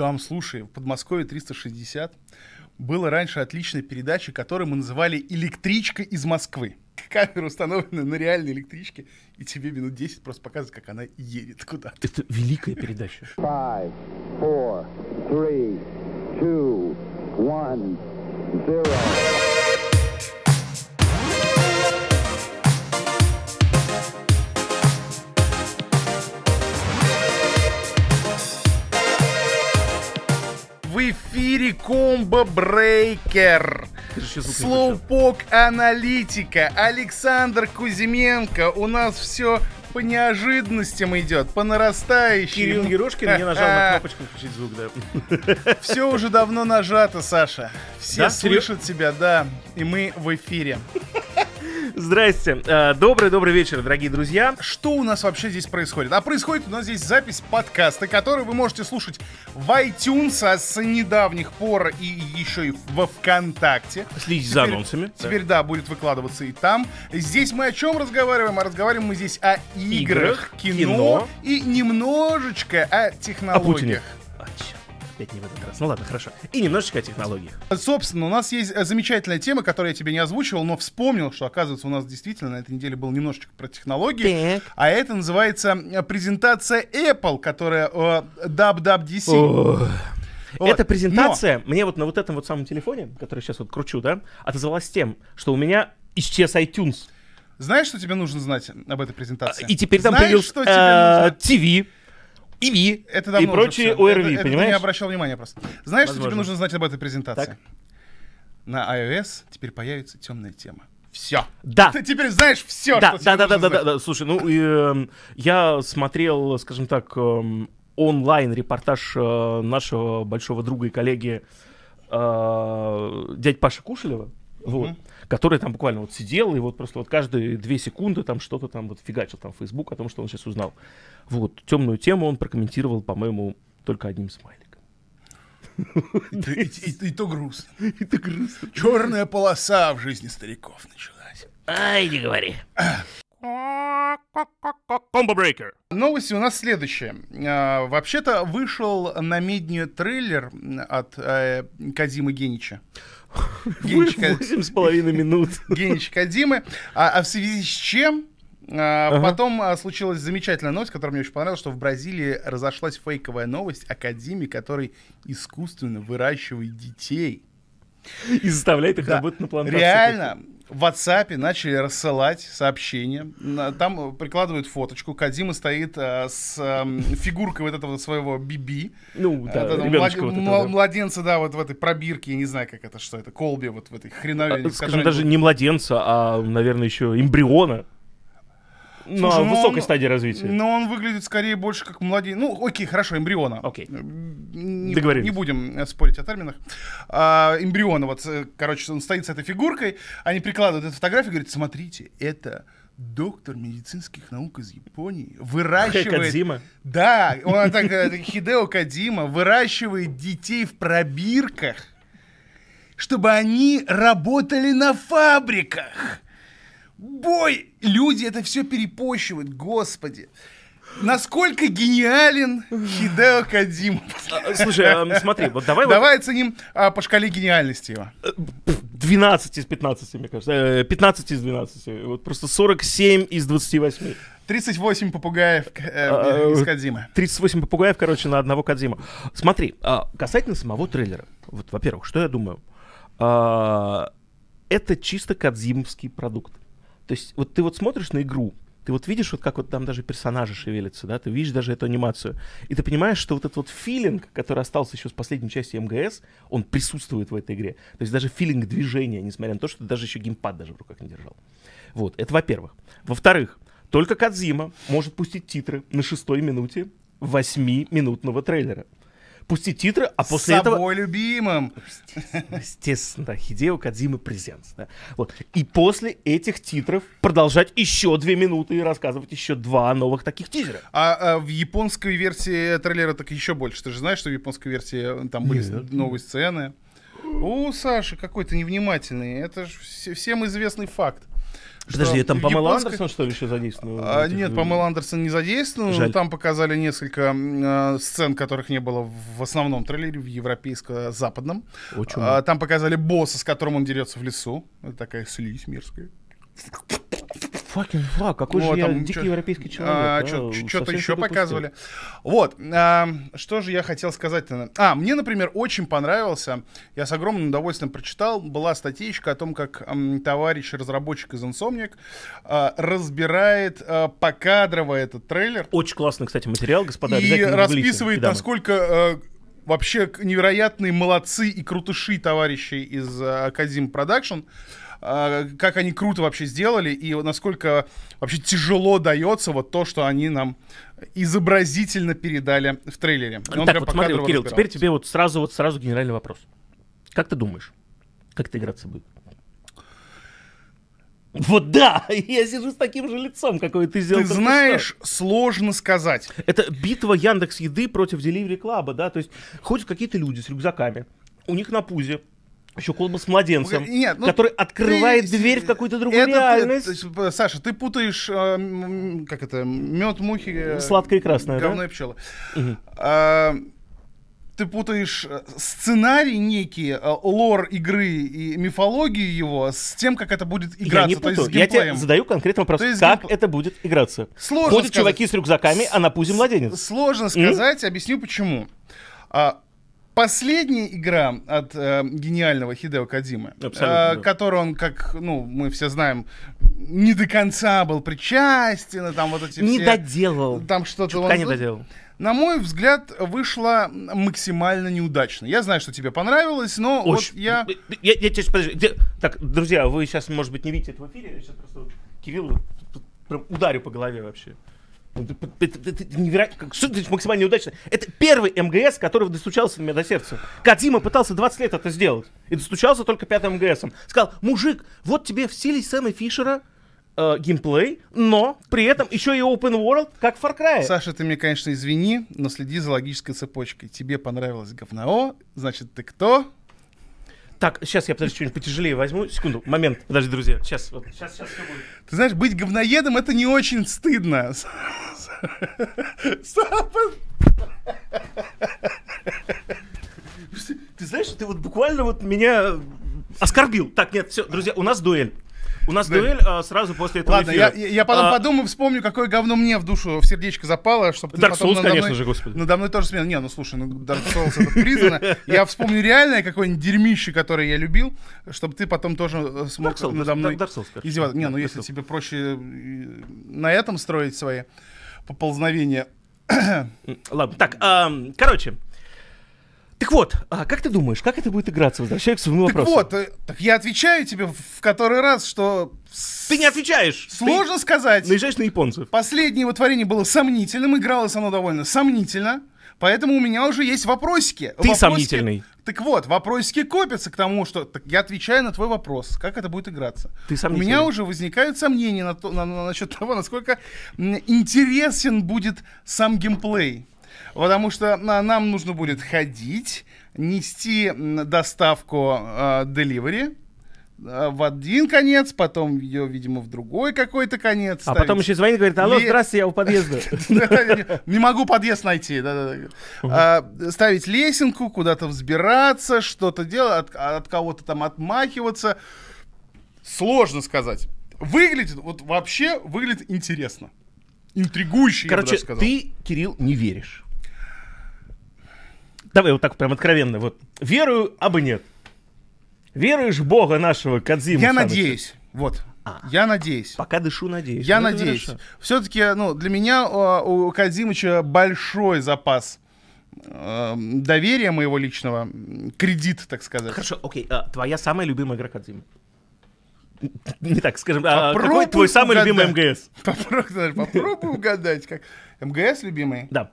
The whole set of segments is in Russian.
Там, слушай, в Подмосковье 360 было раньше отличная передача, которую мы называли «Электричка из Москвы». Камера установлена на реальной электричке, и тебе минут 10 просто показывают, как она едет куда-то. Это великая передача. Five, four, three, two, one, zero. 4 Комбо Брейкер, Слоупок Аналитика, Александр Кузьменко. У нас все по неожиданностям идет, по нарастающей. Кирилл Ерошкин не нажал на кнопочку включить звук, да. Все уже давно нажато, Саша. Все да? слышат тебя, да. И мы в эфире. Здрасте. Э, Добрый-добрый вечер, дорогие друзья. Что у нас вообще здесь происходит? А происходит у нас здесь запись подкаста, который вы можете слушать в iTunes а с недавних пор и еще и во ВКонтакте. Следите за анонсами. Теперь, да, будет выкладываться и там. Здесь мы о чем разговариваем? А разговариваем мы здесь о играх, Играх, кино, кино. и немножечко о О Путине. А, опять не в этот раз. Ну ладно, хорошо. И немножечко о технологиях. Собственно, у нас есть э, замечательная тема, которую я тебе не озвучивал, но вспомнил, что, оказывается, у нас действительно на этой неделе был немножечко про технологии. Так. А это называется э, презентация Apple, которая э, WWDC. Ох. Вот. Эта презентация, мне вот на вот этом вот самом телефоне, который сейчас вот кручу, да, отозвалась тем, что у меня исчез iTunes. Знаешь, что тебе нужно знать об этой презентации? И теперь там Знаешь, появился что тебе э, нужно? TV, EV Это и давно уже прочие Это- это ты понимаешь? не обращал внимания просто. Знаешь, что тебе Возможно. нужно знать об этой презентации? Так. На iOS теперь появится темная тема. Все. Да. Ты теперь знаешь все, Да, что да, да, да, да, да, да. Слушай, ну и, эм, я смотрел, скажем так, эм, онлайн репортаж э, нашего большого друга и коллеги э, дядь Паша Кушелева. Вот, Мгм. Который там буквально вот сидел и вот просто вот каждые две секунды там что-то там вот фигачил там в Facebook о том, что он сейчас узнал. Вот, темную тему он прокомментировал, по-моему, только одним смайликом. И, и- и- и то грустно. Это грустно. Черная полоса в жизни стариков началась. Ай, не говори. Комбо брейкер. Новости у нас следующие. Вообще-то вышел на медне трейлер от э, Генича. Генича, Восемь с половиной минут. Генич Кадимы. А, а в связи с чем? Ага. Потом а, случилась замечательная новость, которая мне очень понравилась, что в Бразилии разошлась фейковая новость о Кадиме, который искусственно выращивает детей. И заставляет их Да. работать на плантации. Реально, в WhatsApp начали рассылать сообщения. Там э, прикладывают фоточку. Кадима стоит а, с эм, фигуркой вот этого своего Биби. Ну, да, Это, млад- вот этого, да. Младенца, да, вот в этой пробирке, я не знаю, как это, что это, колбе, вот в этой хреновине. А, Скажем, даже не младенца, а, наверное, еще эмбриона. На Слушай, ну высокой он- стадии развития. Но он выглядит скорее больше как младенец. Ну, окей, хорошо, эмбриона. Окей. Не, Договорились. не будем э, спорить о терминах. А, эмбриона, вот, э, короче, он стоит с этой фигуркой, они прикладывают эту фотографию и говорят, смотрите, это доктор медицинских наук из Японии выращивает... Кадзима. Да, он так, э, Хидео Кадима выращивает детей в пробирках, чтобы они работали на фабриках. Бой! Люди это все перепощивают, господи. Насколько гениален Хидео Кадима. А, Слушай, а, смотри, вот давай вот Давай оценим а, по шкале гениальности его. 12 из 15, мне кажется. э, 15 из 12. Вот просто 47 из 28. 38 попугаев э, А, из Кадимы. 38 попугаев, короче, на одного Кадзима. Смотри, а, касательно самого трейлера. Вот, во-первых, что я думаю? А, это чисто кадзимовский продукт. То есть, вот ты вот смотришь на игру, ты вот видишь, вот как вот там даже персонажи шевелятся, да, ты видишь даже эту анимацию, и ты понимаешь, что вот этот вот филинг, который остался еще с последней части МГС, он присутствует в этой игре. То есть даже филинг движения, несмотря на то, что ты даже еще геймпад даже в руках не держал. Вот, это во-первых. Во-вторых, только Кадзима может пустить титры на шестой минуте восьмиминутного трейлера. Пустить титры, а после С этого... собой любимым. Естественно, Хидео Кадзима презенс. Да. Вот. И после этих титров продолжать еще две минуты и рассказывать еще два новых таких тизера. А, а в японской версии трейлера так еще больше. Ты же знаешь, что в японской версии э, там были Нет. новые сцены. О, Саша, какой ты невнимательный. Это же всем известный факт. Подожди, там Памела японская- Андерсон, что ли, еще задействован? в А, нет, Памела Андерсон не задействована. Жаль. Там показали несколько э, сцен, которых не было в основном трейлере, в европейско-западном. А, там показали босса, с которым он дерется в лесу. Это такая слизь мерзкая. Fucking fuck, какой Вот, же я там дикий чё- европейский человек. а, Что-то еще что-то упустил. показывали. Вот. а, что же я хотел сказать-то? А, мне, например, очень понравился, я с огромным удовольствием прочитал, была статейка о том, как м, товарищ разработчик из Insomniac а, разбирает а, покадрово этот трейлер Очень классный, кстати, материал, господа. и гуглите. расписывает, дамы. насколько э, вообще невероятные молодцы и крутыши товарищи из Kojima Productions, э, как они круто вообще сделали, и насколько вообще тяжело дается вот то, что они нам изобразительно передали в трейлере. Он Так, вот смотри, вот, Кирилл, теперь тебе вот сразу, вот сразу генеральный вопрос. Как ты думаешь, как это играться будет? Вот да, я сижу с таким же лицом, какое ты сделал. Ты знаешь, сложно сказать. что. Это битва Яндекс Еды против Delivery Club, да? То есть ходят какие-то люди с рюкзаками, у них на пузе еще колба с младенцем, Нет, ну, который открывает ты- дверь в какую-то другую это ты- реальность. есть, э, Саша, ты путаешь, э, как это, мед, мухи... э, Сладкое и красное, да? говно и пчелы. Мгм. А, ты путаешь э, сценарий некий, э, лор игры и мифологию его с тем, как это будет играться, Я не то есть путаю. Я тебе задаю конкретный вопрос. Есть Как геймпл- это будет играться? Сложно Ходят сказать. чуваки с рюкзаками, а на пузе младенец. Сложно сказать, объясню почему. А, Последняя игра от э, гениального Хидео Кадимы, Абсолютно, э, да. которую он, как, ну, мы все знаем, не до конца был причастен, и там вот эти Не все... доделал. Там что-то... Чутка он- не доделал. На мой взгляд, вышло максимально неудачно. Я знаю, что тебе понравилось, но Очень. вот я... Я, я сейчас, подожди. где- Так, друзья, вы сейчас, может быть, не видите это в эфире. Я сейчас просто вот Кириллу прям ударю по голове вообще. Это, это- это- это невероятно. как- максимально неудачно? Это первый МГС, который достучался до меня до сердца. Кадима пытался 20 лет это сделать. И достучался только пятым МГСом. Сказал, мужик, вот тебе в стиле Сэма Фишера э, геймплей, но при этом еще и open world, как в Far Cry. Саша, ты мне, конечно, извини, но следи за логической цепочкой. Тебе понравилось говно, значит, ты кто? Так, сейчас я, подожди, что-нибудь потяжелее возьму. Секунду, момент. Подожди, друзья. Сейчас, вот, сейчас, сейчас все будет. Ты знаешь, быть говноедом это не очень стыдно. Ты знаешь, ты вот буквально вот меня оскорбил. Так, нет, все, друзья, у нас дуэль. У нас дуэль а, сразу после этого Ладно, эфира. я, я потом А, подумаю, вспомню, какое говно мне в душу, в сердечко запало, чтобы ты Dark потом Souls, надо конечно мной- же, господи. Надо мной тоже смеял. Не, ну слушай, ну Dark Souls это признано. Я вспомню реальное какое-нибудь дерьмище, которое я любил, чтобы ты потом тоже э, смог Dark Souls, надо мной Dark Souls, скажешь. издеваться. Не, ну Dark если Souls. тебе проще э, на этом строить свои поползновения. Ладно, так, короче. Так вот, а как ты думаешь, как это будет играться? Возвращаюсь к своему Так вопросу. вот, э, так я отвечаю тебе в который раз, что Ты не отвечаешь. сложно сказать. Ты наезжаешь на японцев. Последнее его творение было сомнительным, игралось оно довольно сомнительно, поэтому у меня уже есть вопросики. Ты Вопросики- сомнительный. Так вот, вопросики копятся к тому, что так я отвечаю на твой вопрос, как это будет играться. Ты у сомнительный. меня уже возникают сомнения на то, на- на- насчет того, насколько интересен будет сам геймплей. Потому что на- нам нужно будет ходить, нести доставку э, delivery э, в один конец, потом ее, видимо, в другой какой-то конец. А потом ставить. еще звонит и говорит, алло, Ле- здравствуйте, я у подъезда. Не могу подъезд найти. А, Ставить лесенку, куда-то взбираться, что-то делать, от, от кого-то там отмахиваться. Сложно сказать. Выглядит, вот вообще выглядит интересно. Интригующе, Короче, ты, Кирилл, не веришь. Давай вот так прям откровенно. Вот. Верую, а бы нет. Веруешь в Бога нашего Кадзиму? Я Саныча? надеюсь. Вот. А. Я надеюсь. Пока дышу, надеюсь. Я Ну, надеюсь. Все-таки, ну, для меня а, у Кадзимыча большой запас э, доверия моего личного, кредит, так сказать. Хорошо, окей. а, твоя самая любимая игра Кадзимы? Не так, скажем, а, какой твой самый любимый угадать. МГС? Попробуй, попробуй угадать, как МГС любимый. Да.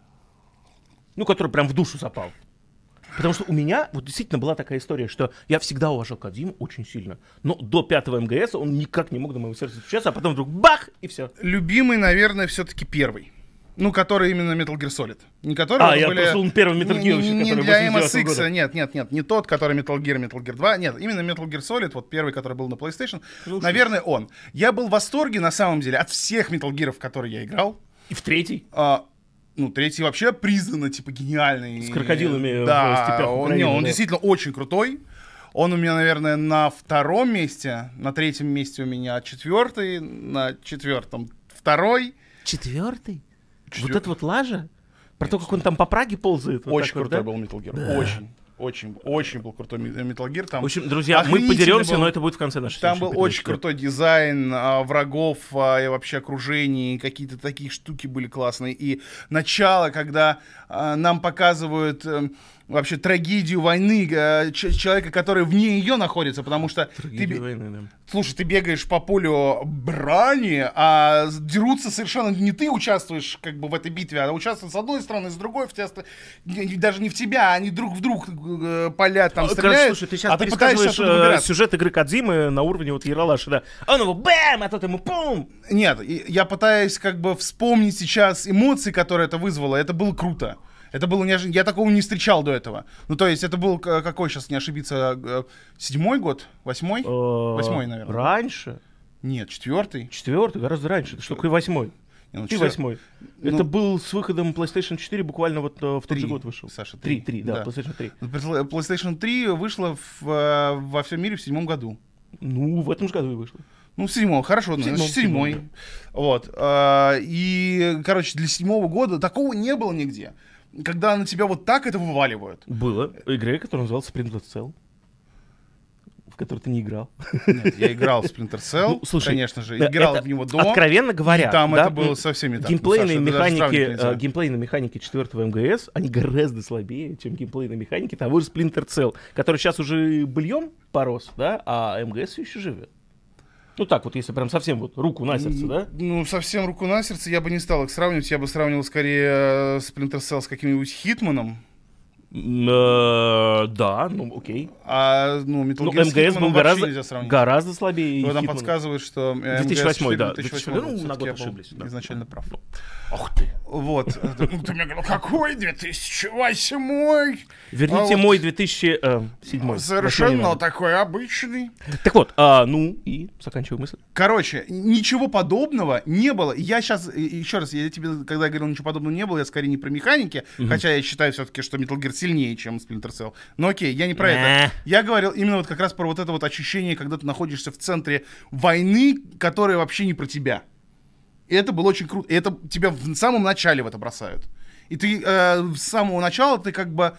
Ну, который прям в душу запал. Потому что у меня вот действительно была такая история, что я всегда уважал Кадзиму очень сильно. Но до пятого МГС он никак не мог до моего сердца стучаться, а потом вдруг бах, и все. Любимый, наверное, все-таки первый. Ну, который именно Metal Gear Solid. Не который А, я были... послушал первый Metal Не- Gear, не, не который для 89 MSX, года. нет, нет, нет, не тот, который Metal Gear, Metal Gear 2, нет, именно Metal Gear Solid, вот первый, который был на PlayStation, Ну, наверное, он. Я был в восторге, на самом деле, от всех Metal Gear, в которые я играл. И в третий. А, ну, третий вообще признанно, типа, гениальный. С крокодилами в да, степях он, Украины, не, он да. действительно очень крутой. Он у меня, наверное, на втором месте, на третьем месте у меня четвертый, на четвертом второй. Четвертый? Вот Четвёр- это вот лажа? Про то, как он там по Праге ползает? вот Очень вот, крутой да? был Metal Gear. Очень, очень, очень был крутой Metal Gear. Там В общем, друзья, мы подеремся, был. но это будет в конце нашей Там был следующей очень передачи. крутой дизайн а, врагов а, и вообще окружений, какие-то такие штуки были классные. И начало, когда нам показывают эм, вообще трагедию войны э, человека, который вне ее находится, потому что ты, Трагедия войны, да. слушай, ты бегаешь по полю брани, а дерутся совершенно не ты участвуешь как бы в этой битве, а участвуют с одной стороны, с другой, в тебя, даже не в тебя, они друг в друг э, палят, там А, стреляют, слушай, ты сейчас а ты пытаешься э, сюжет игры Кадзимы на уровне вот Яралаша, да. А он его бэм, а тот ему пум. Нет, я пытаюсь как бы вспомнить сейчас эмоции, которые это вызвало. Это было круто. Это было неожиданно. Я такого не встречал до этого. Ну, то есть, это был к- какой, сейчас не ошибиться, э, седьмой год? Восьмой? Восьмой, Э, наверное. Раньше. Нет, четвертый. Четвертый, гораздо раньше. Что такое восьмой? Не, ну, четвер- восьмой. Ну- Это был с выходом PlayStation 4 буквально вот э, в тот Три, же год вышел. Саша, Три, три. три, да, Да. PlayStation 3. PlayStation 3 вышла в, э, во всем мире в седьмом году. Ну, в этом же году и вышло. Ну, в седьмом, хорошо, ну, седьмом, значит, седьмой. седьмом, Вот. И, короче, для седьмого года такого не было нигде. Когда на тебя вот так это вываливают. Было. Игре, которая называлась Splinter Cell. В которой ты не играл. Нет, я играл в Splinter Cell, Ну, слушай, конечно же, играл это в него до. Откровенно говоря, там да, это было м, совсем не так. Геймплейные Ну, Саша, механики, э, геймплейные механики четвертого МГС, они гораздо слабее, чем геймплейные механики того же Splinter Cell, который сейчас уже быльем порос, да, а МГС еще живет. Ну так вот, если прям совсем вот руку на сердце, да? Ну, совсем руку на сердце я бы не стал их сравнивать. Я бы сравнивал скорее э, Splinter Cell с каким-нибудь Хитманом. Э, Да, ну окей. А, ну, Metal Ну, Gear МГС был гораздо, нельзя сравнить. гораздо слабее. Вот нам Hitman. подсказывает, что э, 2008, МГС да, 2008 ну, был. на год ошиблись, да. Изначально прав. Ох ты. Вот. Ну, Ты мне говорил, какой 2008? Верните А мой 2007. Совершенно такой обычный. Так вот, а, ну и заканчиваю мысль. Короче, ничего подобного не было. Я сейчас, еще раз, я тебе, когда я говорил, ничего подобного не было, я скорее не про механики, хотя я считаю все-таки, что Metal Gear сильнее, чем Splinter Cell. Но окей, я не про это. Я говорил именно вот как раз про вот это вот ощущение, когда ты находишься в центре войны, которая вообще не про тебя. И это было очень круто. И это тебя в самом начале в это бросают. И ты э, с самого начала ты как бы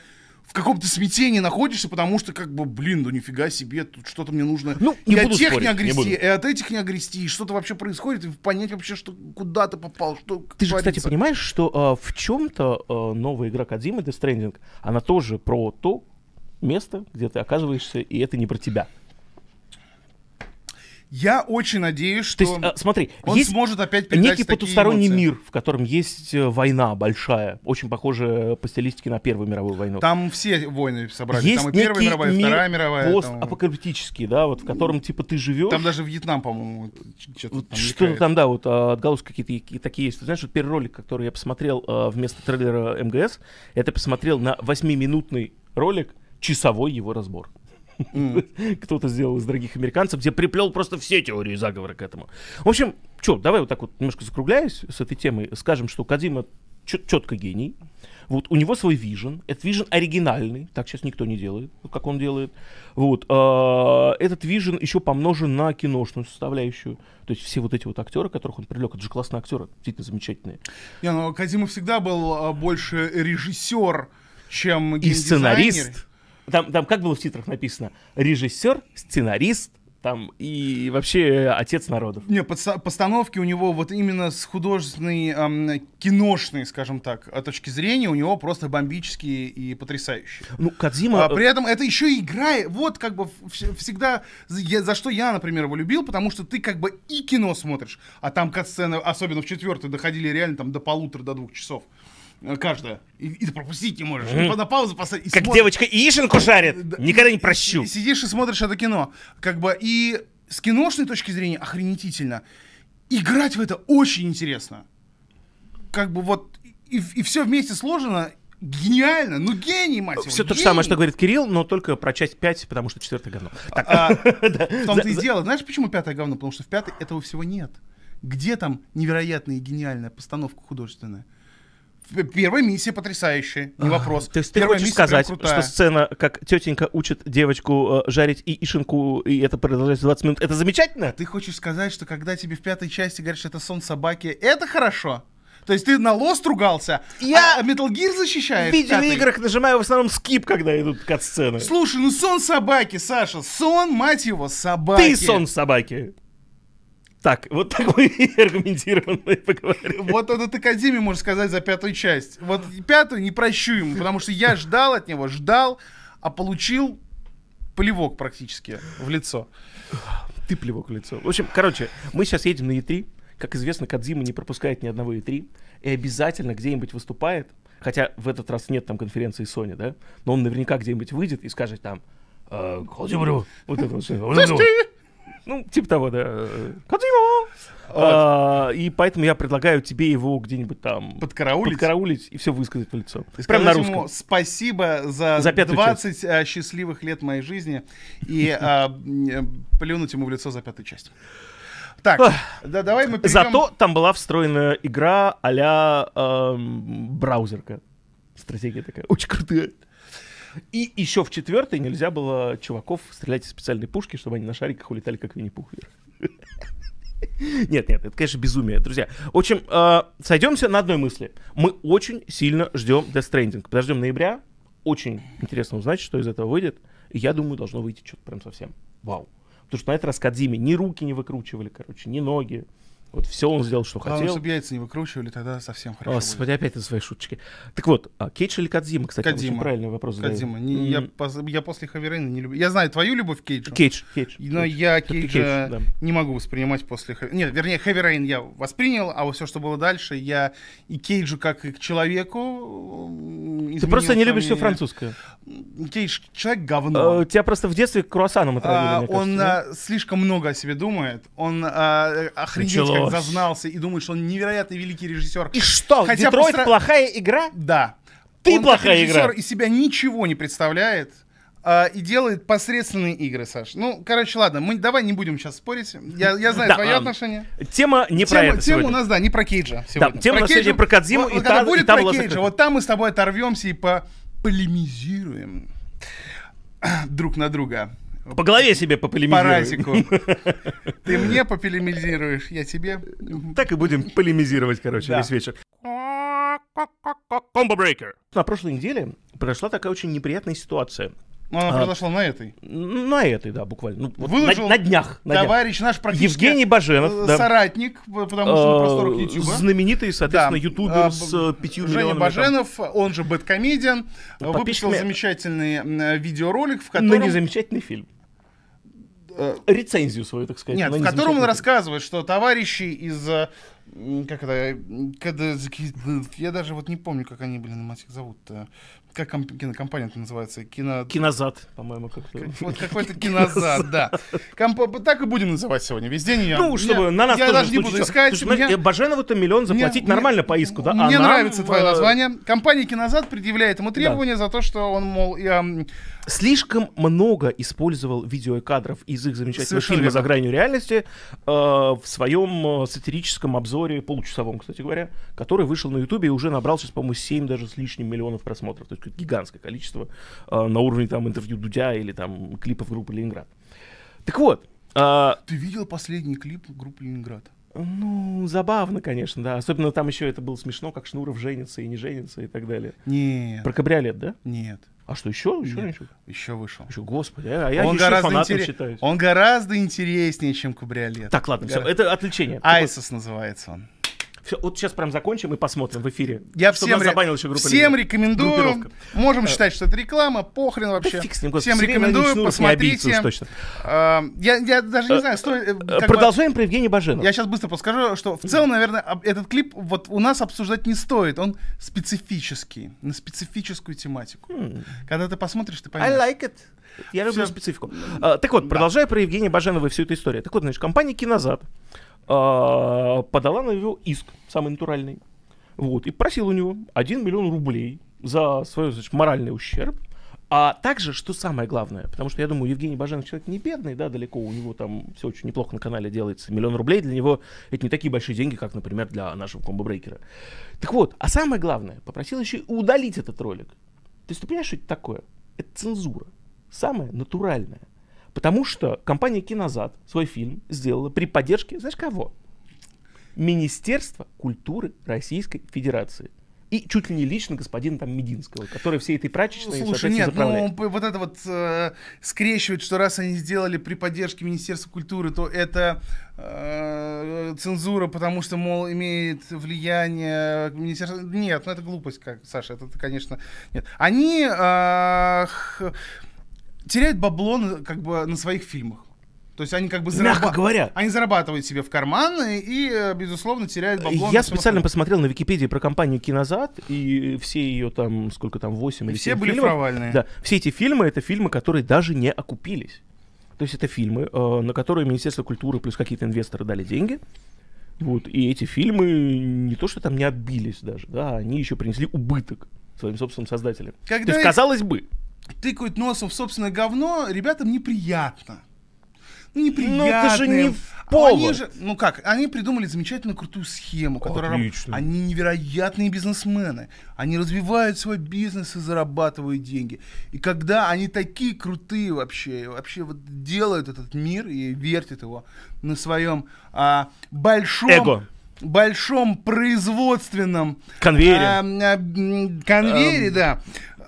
в каком-то смятении находишься, потому что как бы, блин, ну нифига себе, тут что-то мне нужно Ну, и не от тех спорить, не не огрести, буду. и от этих не огрести, и что-то вообще происходит, и понять вообще, что куда ты попал, что Ты же, кстати, понимаешь, что а, в чем-то а, новая игра Кодзимы Death Stranding, она тоже про то место, где ты оказываешься, и это не про тебя. Я очень надеюсь, что То есть, а, смотри, он есть сможет опять передать некий такие потусторонний эмоции. мир, в котором есть э, война большая, очень похожая по стилистике на Первую мировую войну. Там все войны собрались. есть там и Первая мировая, и Вторая мировая. там- постапокалиптический, да, вот в котором типа ты живешь. Там даже Вьетнам, по-моему, что-то Вот там Что-то там, да, вот а, отголоски какие-то такие есть. Ты знаешь, вот первый ролик, который я посмотрел а, вместо трейлера МГС, это посмотрел на 8-минутный ролик, часовой его разбор. Кто-то сделал из дорогих американцев, где приплел просто все теории заговора к этому. В общем, что, давай вот так вот немножко закругляясь с этой темой, скажем, что Кадима четко гений. Вот, у него свой вижен. Этот вижен оригинальный. Так сейчас никто не делает, как он делает. Вот. а, этот вижен еще помножен на киношную составляющую. То есть все вот эти вот актеры, которых он привлек, это же классные актеры, действительно замечательные. Не, ну, Кадимов всегда был а, больше режиссер, чем И сценарист. Там, там как было в титрах написано? Режиссер, сценарист, там и вообще отец народов. Не, подста- постановки у него вот именно с художественной, ам, киношной, скажем так, а, точки зрения у него просто бомбические и потрясающие. Ну, Кадзима... А, при этом это еще и игра, вот как бы вс- всегда, за я- за что я, например, его любил, потому что ты как бы и кино смотришь, а там кат-сцены, особенно в четвертой, доходили реально там до полутора, до двух часов. Э, Каждая. И, и ты пропустить не можешь. И на паузу поставить. и Как смотришь. девочка яишенку жарит, Да, никогда не и- прощу. и Сидишь и смотришь это кино. Как бы и с киношной точки зрения охренительно. Играть в это очень интересно. как бы вот, и, и все вместе сложено гениально, ну гений, мать его, Все то же самое, что говорит Кирилл, но только про часть 5, потому что четвертое говно. Так, А, да. в том-то и дело. Знаешь, почему пятое говно? Потому что в пятой этого всего нет. Где там невероятная и гениальная постановка художественная? Первая миссия потрясающая, не вопрос. То есть ты Первая хочешь сказать, что сцена, как тетенька учит девочку э, жарить яишенку, и это продолжается 20 минут, это замечательно? Ты хочешь сказать, что когда тебе в пятой части говорят, что это сон собаки, это хорошо? То есть ты на лост ругался, Я а Metal Gear защищаешь? В видеоиграх нажимаю в основном скип, когда идут кат-сцены. Слушай, ну сон собаки, Саша, сон, мать его, собаки. Ты сон собаки. Так, вот так мы и аргументированно поговорим. Вот этот Академия, можно сказать, за пятую часть. Вот пятую не прощу ему, потому что я ждал от него, ждал, а получил плевок практически в лицо. Ты плевок в лицо. В общем, короче, мы сейчас едем на E3. Как известно, Кадзима не пропускает ни одного E3. И обязательно где-нибудь выступает. Хотя в этот раз нет там конференции Sony, да? Но он наверняка где-нибудь выйдет и скажет там... «Э, Кодзимару». Вот это вот. Ну, типа того, да. Кодзима! А, И поэтому я предлагаю тебе его где-нибудь там... Подкараулить. Подкараулить и все высказать в лицо. И Прям на русском. ему спасибо за, За пятую 20 а, счастливых лет моей жизни и а, плюнуть ему в лицо за пятую часть. Так, да, давай мы перейдем... Зато там была встроена игра а-ля эм, браузерка. Стратегия такая. Очень крутая. И еще в четвертой нельзя было чуваков стрелять из специальной пушки, чтобы они на шариках улетали, как Винни-Пух. Нет, нет, это, конечно, безумие, друзья. В общем, э, сойдемся на одной мысли. Мы очень сильно ждем Death Stranding. Подождем ноября. Очень интересно узнать, что из этого выйдет. И я думаю, должно выйти что-то прям совсем. Вау. Потому что на этот раз Кадзиме ни руки не выкручивали, короче, ни ноги. Вот все он сделал, что Главное, хотел. чтобы яйца не выкручивали, тогда совсем хорошо будет. Господи, опять это свои шуточки. Так вот, а, Кейдж или Кадзима, кстати, очень Кодзима. правильный вопрос задаю. Кодзима. Не, я, я после Хэви Рейна не люблю. Я знаю твою любовь к Кейджу. Кейдж, Кейдж. Но Кейдж. я Кейджа Кейдж, да. не могу воспринимать после... Хэви- Нет, вернее, Хэви Рейн я воспринял, а вот все, что было дальше, я и Кейджу как и к человеку... Ты просто не любишь все французское. Кейдж человек говно. Э, Тебя просто в детстве круассаном отравили, А, мне он кажется, а, слишком много о себе думает, он а, охренеть как зазнался и думает, что он невероятно великий режиссер. да? И что, Хотя Детройт постра- плохая игра? Да. Ты он плохая как режиссер игра. из себя ничего не представляет а, и делает посредственные игры, Саш. Ну, короче, ладно, мы давай не будем сейчас спорить. Я, я знаю Да, твои а, отношения. Тема не про Тема, это тема у сегодня. нас, да, не про Кейджа сегодня. тема у нас сегодня про Кодзиму, вот, и вот та- когда и будет та про Кейджа, закрыта. вот там мы с тобой оторвемся и по полемизируем друг на друга. По голове себе пополемизируй. Паразику. Ты мне попелемизируешь, я тебе. Так и будем полемизировать, короче, Да. весь вечер. Комбо брейкер. На прошлой неделе произошла такая очень неприятная ситуация. Но она А. произошла на этой. На этой, да, буквально. Ну, вот Выложил на, на днях. на днях. Товарищ наш практически Евгений Баженов, э, да. соратник, п- потому что на просторах Э, Ютуба. Знаменитый, соответственно, Да. ютубер А, с э, пятью Женя миллионами. там. Баженов, он же Бэткомедиан, выпустил замечательный видеоролик, в котором... незамечательный фильм. Э, Рецензию свою, так сказать. Нет, в котором он рассказывает, что товарищи из... э, Как это... Когда, я даже вот не помню, как они, блин, мать их зовут-то. Как комп- кинокомпания-то называется? Кино... Кинозад, по-моему, как-то. Вот какой-то кинозад, да. Комп- Так и будем называть сегодня. Весь день я... Ну, чтобы я- на нас Я даже не буду искать. Слушай, меня- э, Баженову-то миллион заплатить Мне- нормально мне- по иску, да? Мне а нам, нравится твое э, название. Компания Кинозад предъявляет ему требования за то, что он, мол, я, Слишком много использовал видеокадров из их замечательного Совершенно фильма верно. «За гранью реальности» э, в своем э, сатирическом обзоре, получасовом, кстати говоря, который вышел на Ютубе и уже набрал сейчас, по-моему, 7 даже с лишним миллионов просмотров. То есть гигантское количество э, на уровне там интервью Дудя или там клипов группы «Ленинград». Так вот, э, Ты видел последний клип группы Ленинград? ну, забавно, конечно, да. Особенно там еще это было смешно, как Шнуров женится и не женится и так далее. Нет. Про кабриолет, да? Нет. А что, еще? Еще Нет. ничего? Еще вышел. Еще, господи, а я он, еще гораздо фанатом интере- считаюсь. он гораздо интереснее, чем кабриолет. Так, ладно, все, Гора- это отвлечение. Айсос называется он. Всё, вот сейчас прям закончим и посмотрим в эфире. Я всем, ре- еще группа всем рекомендую. Группировка. Можем считать, что это реклама, похрен вообще. Да фиг с ним, господи, всем рекомендую, обидится посмотрите. точно. А, я, я даже не знаю, стоит... э, Э, как бы- Продолжаем про Евгения Баженова. Я сейчас быстро подскажу, что в целом, наверное, этот клип вот у нас обсуждать не стоит. Он специфический, на специфическую тематику. Когда ты посмотришь, ты Хм. I поймешь. like it. Я люблю Всё. специфику. А, так вот, продолжая про Евгения Баженова и всю эту историю. Так вот, значит, компания Кинозад а, подала на него иск, самый натуральный, Вот, и просил у него 1 миллион рублей за свой значит, моральный ущерб. А также, что самое главное, потому что я думаю, Евгений Баженов человек не бедный, да, далеко, у него там все очень неплохо на канале делается. Миллион рублей для него это не такие большие деньги, как, например, для нашего комбо-брейкера. Так вот, а самое главное, попросил еще удалить этот ролик. То есть ты понимаешь, что это такое? Это цензура. Самая натуральная. Потому что компания Кинозад свой фильм сделала при поддержке, знаешь кого? Министерства культуры Российской Федерации. И чуть ли не лично господина там Мединского, который всей этой прачечной, Слушай, нет, заправляет. ну вот это вот э, скрещивать, что раз они сделали при поддержке Министерства культуры, то это э, цензура, потому что, мол, имеет влияние Министерство... Нет, ну это глупость, как, Саша, это, конечно, нет. Они э, х- теряют бабло на- как бы на своих фильмах. То есть они как бы Мягко зараба- говоря. Они зарабатывают себе в карманы и, э, безусловно, теряют бабло Я специально остальном. посмотрел на Википедии про компанию Кинозад, и все ее там, сколько там, 8 или Все 7 были фильмов. провальные. Да, все эти фильмы, это фильмы, которые даже не окупились. То есть это фильмы, э, на которые Министерство культуры плюс какие-то инвесторы дали деньги. Вот, и эти фильмы не то, что там не отбились даже, да, они еще принесли убыток своим собственным создателям. Когда То есть, их- казалось бы, тыкают носом в собственное говно, ребятам неприятно. Ну, Ну, неприятно. это же не повод. Они же, ну как, они придумали замечательную крутую схему, которая... Отлично. Они невероятные бизнесмены. Они развивают свой бизнес и зарабатывают деньги. И когда они такие крутые вообще, вообще вот делают этот мир и вертят его на своем а, большом... Эго. большом производственном Конвейере. а, а, конвейере, Эм, да.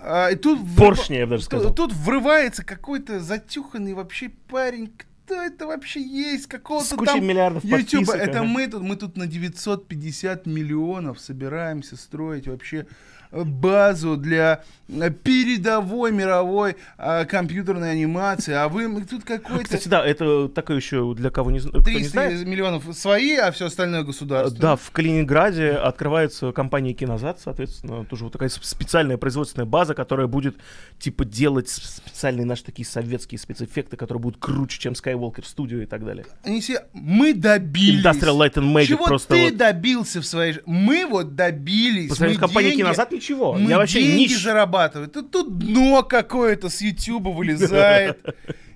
А, и тут врыва- поршне, я даже сказал. Тут, тут врывается какой-то затюханный вообще парень. Кто это вообще есть? Какого-то там миллиардов подписок, Это ага. мы тут, мы тут на 950 миллионов собираемся строить вообще базу для э, передовой мировой э, компьютерной анимации, а вы тут какой-то Кстати, да, это такое еще для кого не, зна- кто не 300 знает. миллионов свои, а все остальное государство. Да, в Калининграде открывается компания Кинозад, соответственно, тоже вот такая специальная производственная база, которая будет, типа, делать специальные наши такие советские спецэффекты, которые будут круче, чем Skywalker Studio и так далее. Они все, мы добились. Industrial Light and Magic Чего просто ты вот. добился в своей? Мы вот добились. По сравнению с компанией деньги- Кинозад ничего. Мы Я вообще деньги нищ. зарабатываю. Тут, тут дно какое-то с Ютуба вылезает.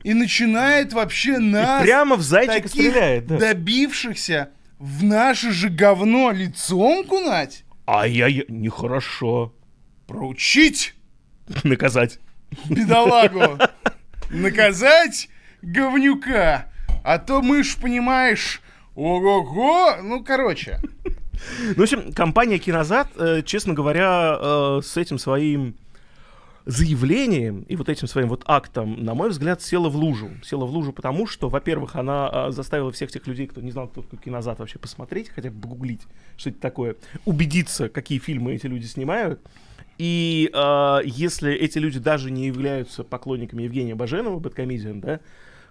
И начинает вообще нас, прямо в зайчика стреляет, да. добившихся, в наше же говно лицом кунать, Ай-яй, нехорошо. проучить Наказать. бедолагу, наказать говнюка. А то мы ж, понимаешь, ого-го. Ну, короче. Ну, в общем, компания Кинозад, э, честно говоря, э, с этим своим заявлением и вот этим своим вот актом, на мой взгляд, села в лужу. Села в лужу потому, что, во-первых, она э, заставила всех тех людей, кто не знал, кто такой Кинозад, вообще посмотреть, хотя бы погуглить, что это такое, убедиться, какие фильмы эти люди снимают. И э, если эти люди даже не являются поклонниками Евгения Баженова, Бэткомедиан, да,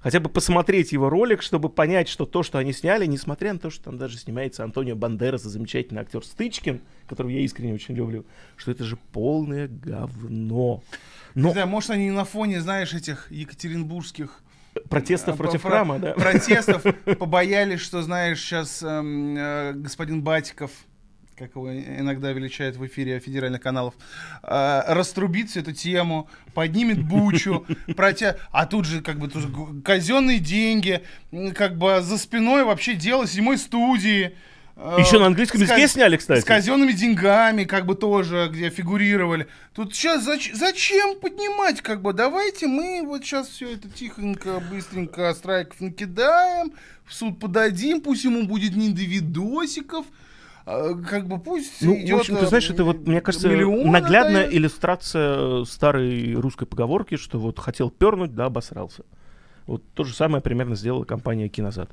хотя бы посмотреть его ролик, чтобы понять, что то, что они сняли, несмотря на то, что там даже снимается Антонио Бандерас, замечательный актер Стычкин, которого я искренне очень люблю, что это же полное говно. Но Не знаю, может, они на фоне, знаешь, этих екатеринбургских протестов э, против про- храма, да? протестов побоялись, что, знаешь, сейчас господин Батиков, как его иногда величают в эфире федеральных каналов, э, раструбит всю эту тему, поднимет бучу, протя... а тут же как бы г- казенные деньги, как бы за спиной вообще дело седьмой студии. э, Еще на английском языке сняли, кстати. С казенными деньгами, как бы тоже, где фигурировали. Тут сейчас зачем поднимать, как бы, давайте мы вот сейчас все это тихонько, быстренько страйков накидаем, в суд подадим, пусть ему будет не до видосиков, а, как бы пусть Ну, идет, в общем, ты э, знаешь, это вот, мне кажется, наглядная отдает. иллюстрация старой русской поговорки, что вот хотел пернуть, да, обосрался. Вот то же самое примерно сделала компания Кинозад,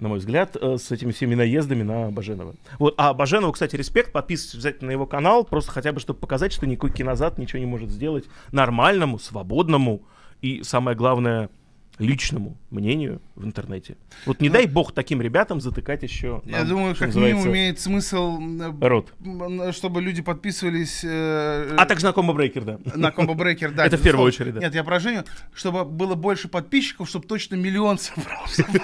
на мой взгляд, э, с этими всеми наездами на Баженова. Вот, а Баженову, кстати, респект, подписывайтесь обязательно на его канал, просто хотя бы, чтобы показать, что никакой Кинозад ничего не может сделать нормальному, свободному и, самое главное, личному мнению в интернете. Вот не дай бог таким ребятам затыкать еще. Я нам, думаю, что как минимум имеет смысл, Рот. чтобы люди подписывались э, А так знакомый брейкер, да. на комбо брейкер. Да, Это в первую очередь, да. Нет, я про Женю, чтобы было больше подписчиков, чтобы точно миллион собрался.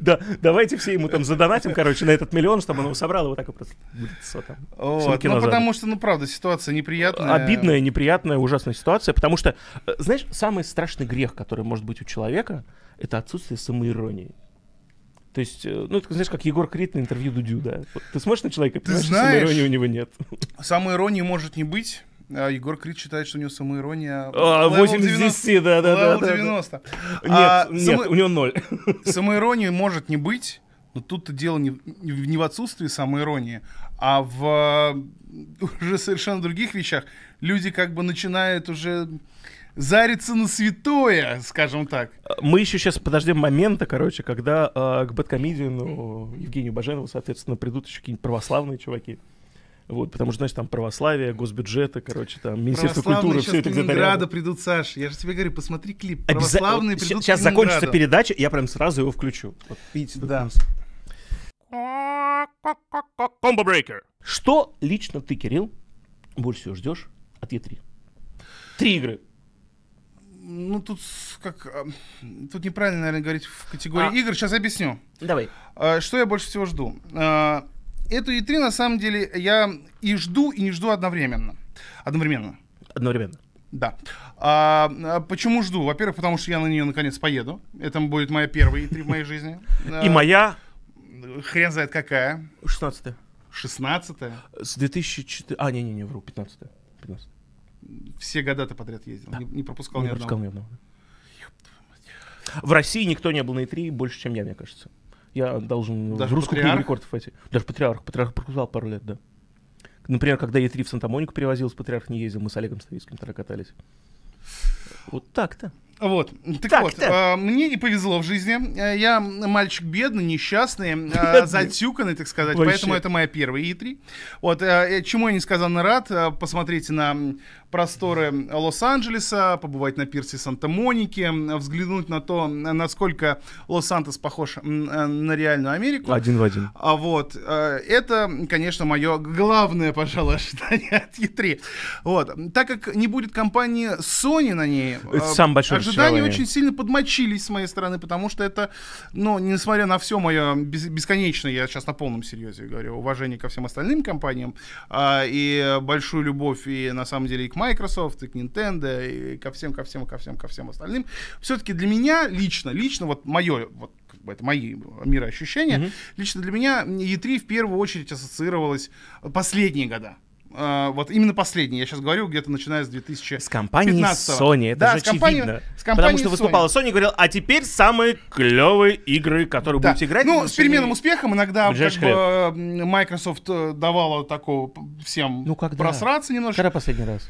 Да, давайте все ему там задонатим, короче, на этот миллион, чтобы он его собрал, и вот так вот просто. Вот. Ну, потому что, ну, правда, ситуация неприятная. Обидная, неприятная, ужасная ситуация, потому что, э, знаешь, самый страшный грех, который может быть у человека, это отсутствие самоиронии. То есть, э, ну, это, знаешь, как Егор Крид на интервью Дудю, да. Вот ты смотришь на человека, понимаешь, что знаешь- самоиронии у него нет. Самоиронии может не быть. А Егор Крид считает, что у него самоирония... А, level 8 из 90. 10, да, да, да, Level да, да. 90. Нет, А, нет, само- у него ноль. Самоиронии может не быть, но тут-то дело не, в- не в отсутствии самоиронии, а в э, уже совершенно других вещах. Люди как бы начинают уже зариться на святое, скажем так. Мы еще сейчас подождем момента, короче, когда э, к бэткомедиану Евгению Баженову, соответственно, придут еще какие-нибудь православные чуваки. Вот, потому что, знаешь, там православие, госбюджеты, короче, там Министерство культуры, все это где-то рядом. придут, Саш. Я же тебе говорю, посмотри клип. Обяза- Православные вот придут Сейчас закончится передача, я прям сразу его включу. Вот, видите, тут Да. Комбо брейкер. Что лично ты, Кирилл, больше всего ждешь от Е3? Три игры. Ну, тут как... а, Тут неправильно, наверное, говорить в категории А. игр. Сейчас объясню. Давай. А, Что я больше всего жду? А, Эту E3, на самом деле, я и жду, и не жду одновременно. Одновременно. Одновременно. Да. А, почему жду? Во-первых, потому что я на нее наконец поеду. Это будет моя первая E3 в моей жизни. И моя Хрен знает какая. 16 16 С 2004... А, не-не-не, вру, 15 15 Все года ты подряд ездил. Не, не пропускал Не ни пропускал одного. ни одного. В России никто не был на E3 больше, чем я, мне кажется. Я должен Даже в русскую книгу Патриарх? рекордов войти. Даже Патриарх. Патриарх пропускал пару лет, да. Например, когда E3 в Санта-Монику перевозил, с Патриарх не ездил, мы с Олегом Ставицким тогда катались. Вот так-то. Вот. Так, Так, вот, так. а, мне не повезло в жизни. Э, Я мальчик бедный, несчастный, а, Бедный. затюканный, так сказать. Вообще. Поэтому это моя первая E3. Вот, э, э, чему я несказанно рад. Э, Посмотрите на просторы Лос-Анджелеса, побывать на пирсе Санта-Моники, взглянуть на то, насколько Лос-Антос похож э, на реальную Америку. Один в один. А вот, э, это, конечно, мое главное, пожалуй, ожидание от E3. Вот, так как не будет компании Sony на ней, Это э, самое большое ожидания очень сильно подмочились с моей стороны, потому что это, ну, несмотря на все мое бес- бесконечное, я сейчас на полном серьезе говорю, уважение ко всем остальным компаниям, а, и большую любовь и, на самом деле, и к Microsoft, и к Nintendo, и ко всем, ко всем, ко всем, ко всем остальным, все-таки для меня лично, лично, вот мое, вот, как бы это мои мироощущения, Мгм. Лично для меня E3 в первую очередь ассоциировалась последние года. А, вот именно последние. Я сейчас говорю где-то начиная с 2000. С компанией 15-го. Sony, это Да, же с компанией- очевидно. с Потому компанией что Sony. выступала Sony и говорил, а теперь самые клевые игры, которые Да. будете играть. Ну, с переменным успехом иногда как бы, Microsoft э, давала такого всем Ну, когда? просраться немножко. Когда последний раз?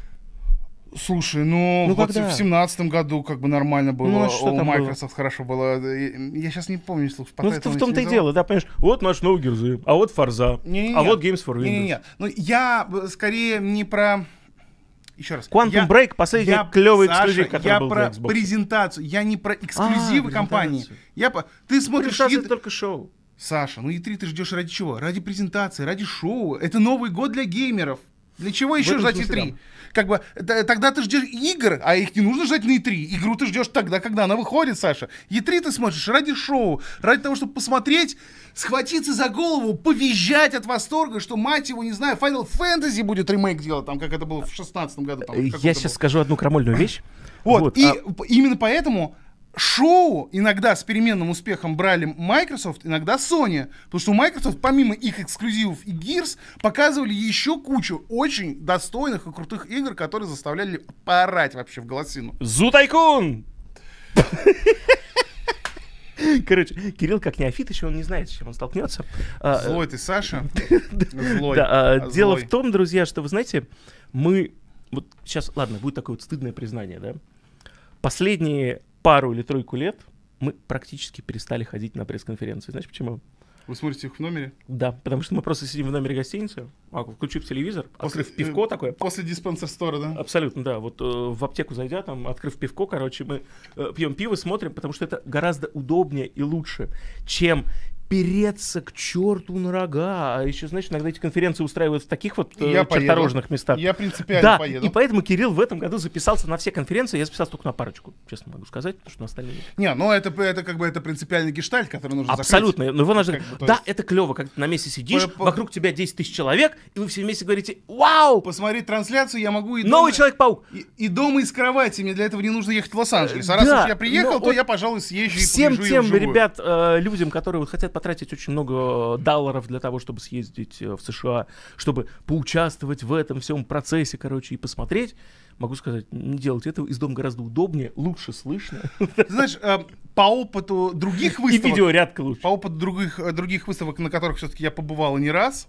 Слушай, ну, Ну, вот когда? в семнадцатом году как бы нормально было, Ну, а что у там было? Microsoft хорошо было. И- Я сейчас не помню, слушай, Ну, в, поэтому в том-то и не дело, да, понимаешь? Вот наш новый Герзы, а вот Форза, Не-не-не. а вот Games for Windows. Не-не-не. Ну, я э, скорее не про... Еще раз. Quantum Я- Break последний я, клевый Саша, эксклюзив, который я был про Xbox. презентацию, я не про эксклюзивы А, компании. Я по... Ты смотришь... Презентация это только шоу. Саша, ну E3 ты ждешь ради чего? Ради презентации, ради шоу. Это Новый год для геймеров. Для чего еще ждать смысле, E3? Как бы тогда ты ждешь игр, а их не нужно ждать на E3. Игру ты ждешь тогда, когда она выходит, Саша. E3 ты смотришь ради шоу, ради того, чтобы посмотреть, схватиться за голову, повизжать от восторга, что, мать его, не знаю, Final Fantasy будет ремейк делать, там, как это было в 16 году. Там, Я был. сейчас скажу одну крамольную вещь. Вот, и а- именно поэтому шоу иногда с переменным успехом брали Microsoft, иногда Sony. Потому что у Microsoft, помимо их эксклюзивов и Gears, показывали еще кучу очень достойных и крутых игр, которые заставляли поорать вообще в голосину. Зутайкун! Короче, Кирилл как неофит еще, он не знает, с чем он столкнется. А, Злой ты, Саша. Злой. А, А, дело в том, друзья, что вы знаете, мы вот сейчас, ладно, будет такое вот стыдное признание, да. Последние пару или тройку лет мы практически перестали ходить на пресс-конференции. Знаешь почему? Вы смотрите их в номере? Да, потому что мы просто сидим в номере гостиницы, а, включив телевизор, После- открыв пивко э, такое. После диспенсер стора, да? Абсолютно, да. Вот э, в аптеку зайдя, там, открыв пивко, короче, мы э, пьем пиво, смотрим, потому что это гораздо удобнее и лучше, чем переться к черту на рога. А еще, знаешь, иногда эти конференции устраивают в таких вот э, Я поеду. черторожных местах. Я принципиально да, поеду. и поэтому Кирилл в этом году записался на все конференции, я записался только на парочку, честно могу сказать, потому что на остальные... нет. Не, ну это, это как бы это принципиальный гештальт, который нужно закрыть. Абсолютно. Но его нужно... Как бы, да, есть- это клево, когда ты на месте сидишь, По- по- вокруг тебя 10 тысяч человек, и вы все вместе говорите «Вау! Посмотреть трансляцию я могу и Новый дома, Человек-паук!» и, и дома из кровати. Мне для этого не нужно ехать в Лос-Анджелес. А Э, раз да, уж я приехал, но то вот я, пожалуй, съезжу Всем и погляжу тем ребят, э, людям, которые вот хотят потратить очень много э, долларов для того, чтобы съездить э, в США, чтобы поучаствовать в этом всем процессе, короче, и посмотреть, могу сказать, не делать этого. Из дома гораздо удобнее, лучше слышно. Знаешь, э, по опыту других И выставок, видеорядка лучше. по опыту других, других выставок, на которых все-таки я побывал не раз,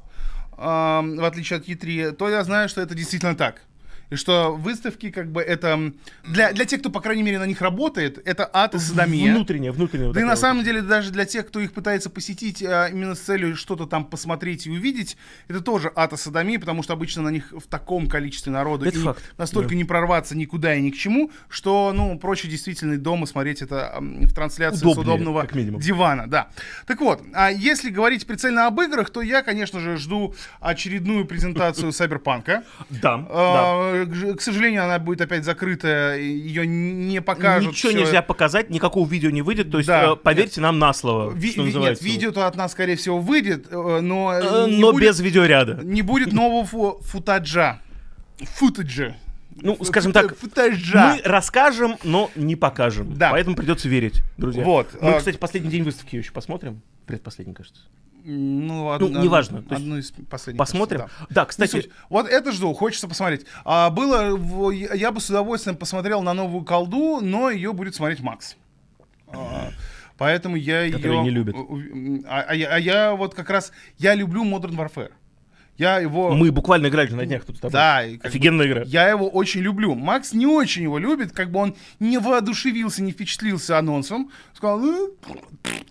в отличие от E3, то я знаю, что это действительно так. И что выставки, как бы, это... Для, для тех, кто, по крайней мере, на них работает, это ад и садомия. Внутренняя, внутренняя. вот Да и такая на вот. самом деле даже для тех, кто их пытается посетить а, именно с целью что-то там посмотреть и увидеть, это тоже ад и садомия, потому что обычно на них в таком количестве народу Это и факт, настолько да. не прорваться никуда и ни к чему, что, ну, проще действительно дома смотреть это в трансляции с Удобнее, удобного как минимум. дивана, да. Так вот, а если говорить прицельно об играх, то я, конечно же, жду очередную презентацию Сайберпанка. Да, да. К сожалению, она будет опять закрыта, ее не покажут. Ничего всё нельзя показать, никакого видео не выйдет, то есть Да. э, поверьте нам на слово, Ви- что нет, видео-то от нас, скорее всего, выйдет, э, но, э, но будет, без видеоряда. не будет нового фу- футажа. Футаджа. Ну, скажем так, футажа. Мы расскажем, но не покажем. Да. Поэтому придется верить, друзья. Вот, Мы, а- кстати, последний день выставки еще посмотрим. Предпоследний, кажется. Ну, од- Ну, неважно, есть Одну из последних. Посмотрим. кажется, Да, да. Кстати. Вот это жду, хочется посмотреть. А, было, я бы с удовольствием посмотрел на новую колду, но ее будет смотреть Макс. А, Поэтому я Который ее... не любит. А, а я, а я вот как раз, я люблю Modern Warfare. Я его... мы буквально играли на днях тут с тобой. Да, как бы Офигенная игра. Я его очень люблю. Макс не очень его любит, как бы он не воодушевился, не впечатлился анонсом. Сказал, ну,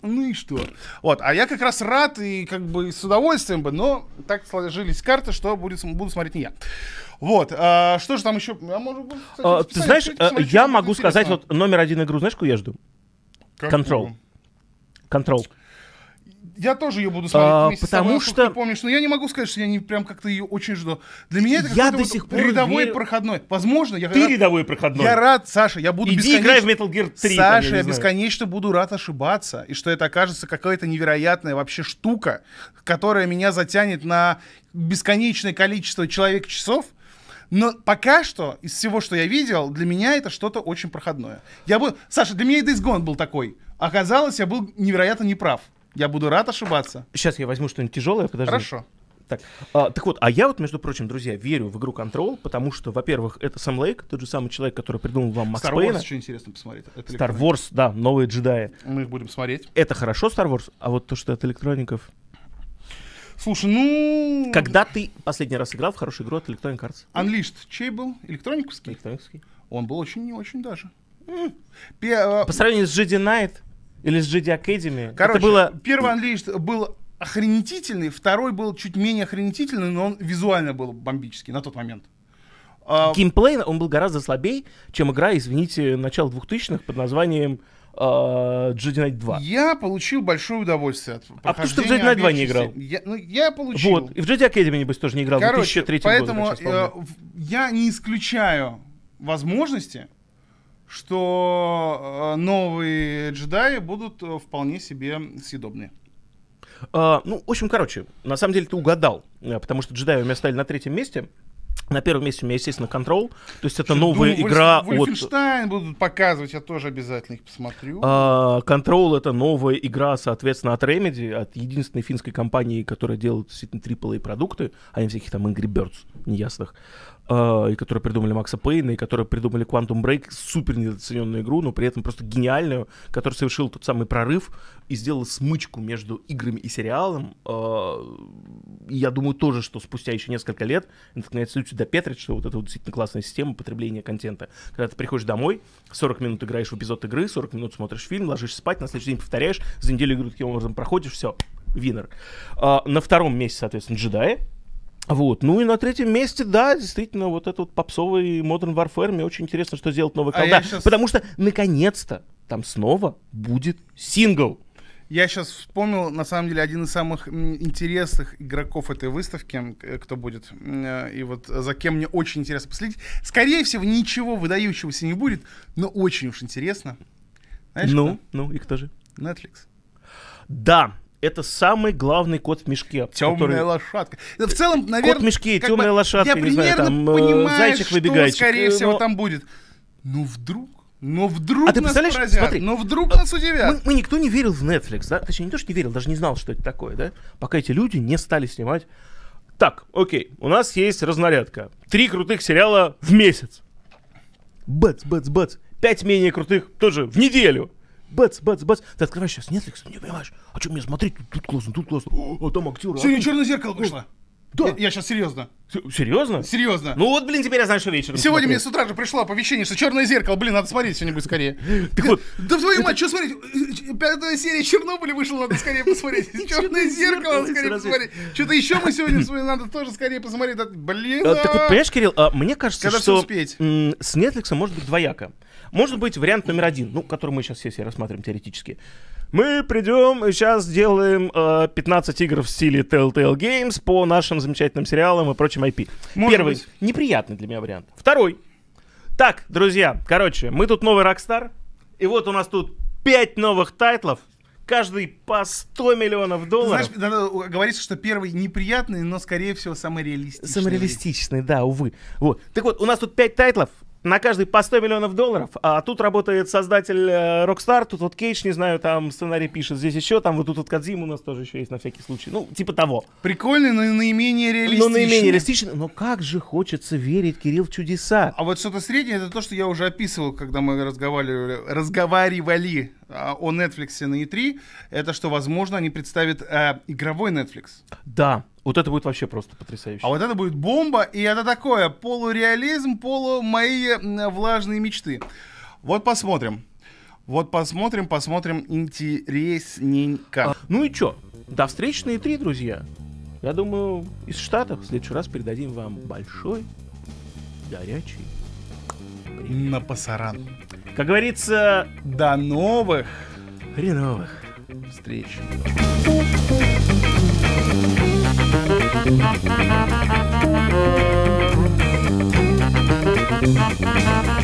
ну и что? Вот, а я как раз рад и как бы с удовольствием бы, но так сложились карты, что будет, буду смотреть не я. Вот, а, что же там еще? А может быть, кстати, А, ты знаешь, посмотреть, я что-нибудь могу сказать, вот номер один игру, знаешь, какую я жду? Какую? Control. Я тоже ее буду смотреть А, вместе с потому тобой, насколько что- ты помнишь, но я не могу сказать, что я не прям как-то ее очень жду. Для меня это Я какой-то до вот сих пор рядовой верю- проходной. Возможно, я Ты рад- рядовой проходной. Я рад, Саша, я буду Иди бесконечно... играй в Metal Gear 3. там, Саша, я я знаю. бесконечно буду рад ошибаться, и что это окажется какая-то невероятная вообще штука, которая меня затянет на бесконечное количество человек-часов. Но пока что, из всего, что я видел, для меня это что-то очень проходное. Я бы... Саша, для меня и Days Gone был такой. Оказалось, я был невероятно неправ. Я буду рад ошибаться. Сейчас я возьму что-нибудь тяжелое, подожди. Хорошо. Так, а, так вот, а я вот, между прочим, друзья, верю в игру Control, потому что, во-первых, это Сэм Лейк, тот же самый человек, который придумал вам Макс Star Пейна. Wars еще интересно посмотреть. Это Star. Wars, да, новые джедаи. Мы их будем смотреть. Это хорошо, Star Wars, а вот то, что от электроников... Слушай, ну... Когда ты последний раз играл в хорошую игру от Electronic Arts? Unleashed чей был? Электрониковский? Электрониковский. Он был очень не очень даже. Э, По сравнению с Jedi Knight или с Jedi Academy, Короче, это было... первый Unleashed был охренительный, второй был чуть менее охренительный, но он визуально был бомбический на тот момент. А, Геймплей, он был гораздо слабее, чем игра, извините, начала 2000-х под названием э, Jedi Knight 2. Я получил большое удовольствие от А потому что в Jedi Knight 2 не играл. Я, ну, я получил. Вот, и в Jedi Academy, небось, тоже не играл в Короче, 2003 поэтому году. сейчас э, я не исключаю возможности, что э, новые джедаи будут э, вполне себе съедобные. А, ну, в общем, короче, на самом деле ты угадал, э, потому что джедаи у меня стояли на третьем месте. На первом месте у меня, естественно, Control. То есть это новая Думаю, игра Вольф- от... Вольфенштайн будут показывать, я тоже обязательно их посмотрю. А, Control это новая игра, соответственно, от Remedy, от единственной финской компании, которая делает действительно AAA продукты, а не всяких там Angry Birds неясных, и которые придумали Макса Пейна, и которые придумали Quantum Break, супер недооцененную игру, но при этом просто гениальную, которая совершил тот самый прорыв и сделала смычку между играми и сериалом. И я думаю тоже, что спустя еще несколько лет наконец люди допетрят, что вот это вот действительно классная система потребления контента. Когда ты приходишь домой, 40 минут играешь в эпизод игры, 40 минут смотришь фильм, ложишься спать, на следующий день повторяешь, за неделю игру таким образом проходишь, все, Винер. А, на втором месте, соответственно, джедаи. Вот. Ну и на третьем месте, да, действительно, вот этот вот попсовый Modern Warfare. Мне очень интересно, что сделает новый А колда. я щас- Потому что, наконец-то, там снова будет сингл. Я сейчас вспомнил, на самом деле, один из самых интересных игроков этой выставки, кто будет, э, и вот за кем мне очень интересно последить. Скорее всего, ничего выдающегося не будет, но очень уж интересно. Знаешь, ну, ну, и кто же? кто? Netflix. Да, это самый главный кот в мешке. Темная который- лошадка. В целом, наверное... Кот в мешке, темная бы лошадка, Я не знаю, там, э, понимаю, зайчик выбегайчик, скорее э, всего, но- там будет. Но вдруг... Но вдруг А ты нас представляешь, поразят, смотри, но вдруг нас удивят. Мы, мы никто не верил в Netflix, да? Точнее, не то, что не верил, даже не знал, что это такое, да? Пока эти люди не стали снимать. Так, окей, у нас есть разнарядка. Три крутых сериала в месяц. Бац, бац, бац. Пять менее крутых тоже в неделю. Бац, бац, бац. Ты открываешь сейчас Netflix, не понимаешь, а что мне смотреть? Тут, тут классно, тут классно. О, а там актеры. а Сегодня черное зеркало вышло. Да. Я, сейчас серьезно. С- Серьезно? Серьезно. Ну вот, блин, теперь я знаю, что вечером Сегодня мне смотреть. с утра же пришло оповещение, что черное зеркало, блин, надо смотреть сегодня будет скорее. Так вот, Да в твою мать, что смотреть? Пятая серия Чернобыля вышла, надо скорее посмотреть. Черное зеркало надо скорее посмотреть. Что-то еще мы сегодня надо тоже скорее посмотреть. Блин, А, Так вот, а. понимаешь, Кирилл, а, мне кажется, что с Netflix может быть двояко. Может быть вариант номер один, ну, который мы сейчас все рассматриваем теоретически. Мы придем и сейчас сделаем э, 15 игр в стиле Telltale Games по нашим замечательным сериалам и прочим IP. Может Первый. быть. Неприятный для меня вариант. Второй. Так, друзья, короче, мы тут новый Rockstar. И вот у нас тут 5 новых тайтлов. Каждый по 100 миллионов Ты долларов. Знаешь, надо говорится, что первый неприятный, но, скорее всего, самый реалистичный. Самореалистичный, да, увы. Вот. Так вот, у нас тут 5 тайтлов, на каждый по 100 миллионов долларов, а тут работает создатель э, Rockstar, тут вот Кейдж, не знаю, там сценарий пишет, здесь еще, там вот тут вот Кадзим у нас тоже еще есть на всякий случай. Ну, типа того. Прикольный, но наименее реалистичный. Но наименее реалистичный, но как же хочется верить, Кирилл, в чудеса. А вот что-то среднее, это то, что я уже описывал, когда мы разговаривали, разговаривали а, о Netflix на E3. Это что, возможно, они представят а, игровой Netflix. Да, вот это будет вообще просто потрясающе. А вот это будет бомба, и это такое полуреализм, полу мои влажные мечты. Вот посмотрим. Вот посмотрим, посмотрим интересненько. А, ну и чё, до встречи на E3, друзья. Я думаю, из Штатов в следующий раз передадим вам большой, горячий. На пасаран. Как говорится, До новых хреновых. встреч. Thank Thank you.